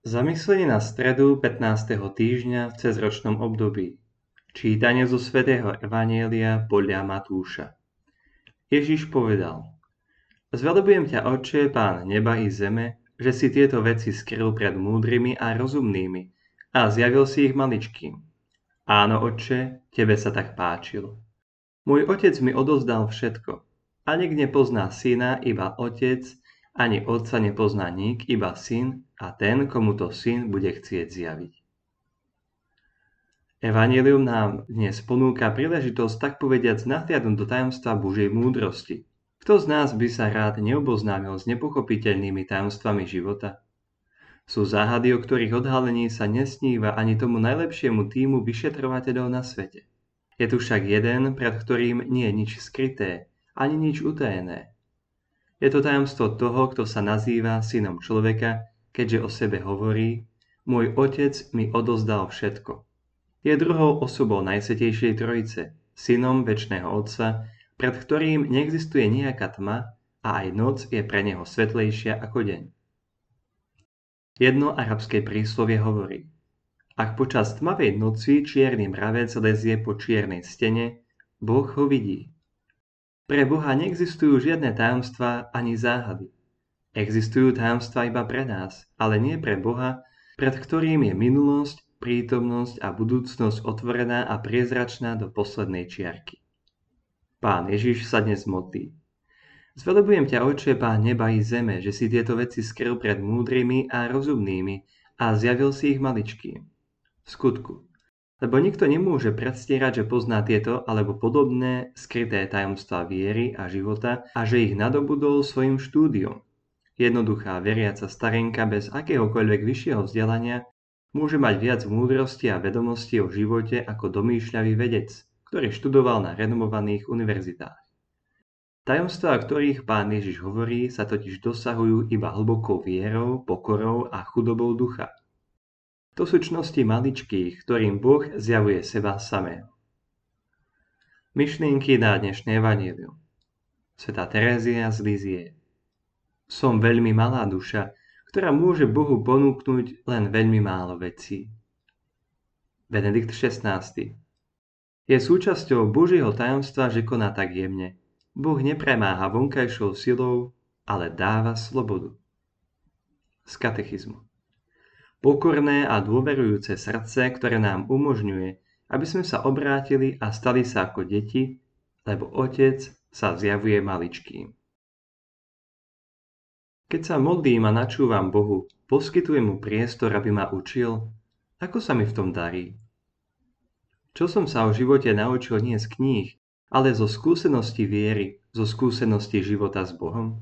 Zamyslenie na stredu 15. týždňa v cezročnom období. Čítanie zo svätého Evanielia podľa Matúša. Ježiš povedal Zvelebujem ťa, Oče, Pán neba i zeme, že si tieto veci skryl pred múdrymi a rozumnými a zjavil si ich maličkým. Áno, Oče, tebe sa tak páčilo. Môj otec mi odozdal všetko a nik nepozná syna, iba otec, ani otca nepozná nik, iba syn a ten, komu to syn bude chcieť zjaviť. Evangelium nám dnes ponúka príležitosť tak povediac nahliadnúť do tajomstva Božej múdrosti. Kto z nás by sa rád neoboznámil s nepochopiteľnými tajomstvami života? Sú záhady, o ktorých odhalení sa nesníva ani tomu najlepšiemu týmu vyšetrovateľov na svete. Je tu však jeden, pred ktorým nie je nič skryté, ani nič utajené. Je to tajomstvo toho, kto sa nazýva synom človeka keďže o sebe hovorí, môj otec mi odozdal všetko. Je druhou osobou Najsvetejšej Trojice, synom väčšného Otca, pred ktorým neexistuje nejaká tma a aj noc je pre neho svetlejšia ako deň. Jedno arabské príslovie hovorí, ak počas tmavej noci čierny mravec lezie po čiernej stene, Boh ho vidí. Pre Boha neexistujú žiadne tajomstvá ani záhady. Existujú tajomstvá iba pre nás, ale nie pre Boha, pred ktorým je minulosť, prítomnosť a budúcnosť otvorená a priezračná do poslednej čiarky. Pán Ježiš sa dnes modlí. Zvelebujem ťa, Oče, Pán neba i zeme, že si tieto veci skryl pred múdrymi a rozumnými a zjavil si ich maličkým. V skutku. Lebo nikto nemôže predstierať, že pozná tieto alebo podobné skryté tajomstvá viery a života a že ich nadobudol svojim štúdiom. Jednoduchá veriaca starenka bez akéhokoľvek vyššieho vzdelania môže mať viac múdrosti a vedomosti o živote ako domýšľavý vedec, ktorý študoval na renomovaných univerzitách. Tajomstvá, o ktorých pán Ježiš hovorí, sa totiž dosahujú iba hlbokou vierou, pokorou a chudobou ducha. To sú čnosti maličkých, ktorým Boh zjavuje seba samého. Myšlienky na dnešné evanílium. Sveta Terézia z Lizie som veľmi malá duša, ktorá môže Bohu ponúknuť len veľmi málo vecí. Benedikt XVI. Je súčasťou Božieho tajomstva, že koná tak jemne. Boh nepremáha vonkajšou silou, ale dáva slobodu. Z katechizmu. Pokorné a dôverujúce srdce, ktoré nám umožňuje, aby sme sa obrátili a stali sa ako deti, lebo Otec sa zjavuje maličkým. Keď sa modlím a načúvam Bohu, poskytujem mu priestor, aby ma učil, ako sa mi v tom darí. Čo som sa o živote naučil nie z kníh, ale zo skúsenosti viery, zo skúsenosti života s Bohom?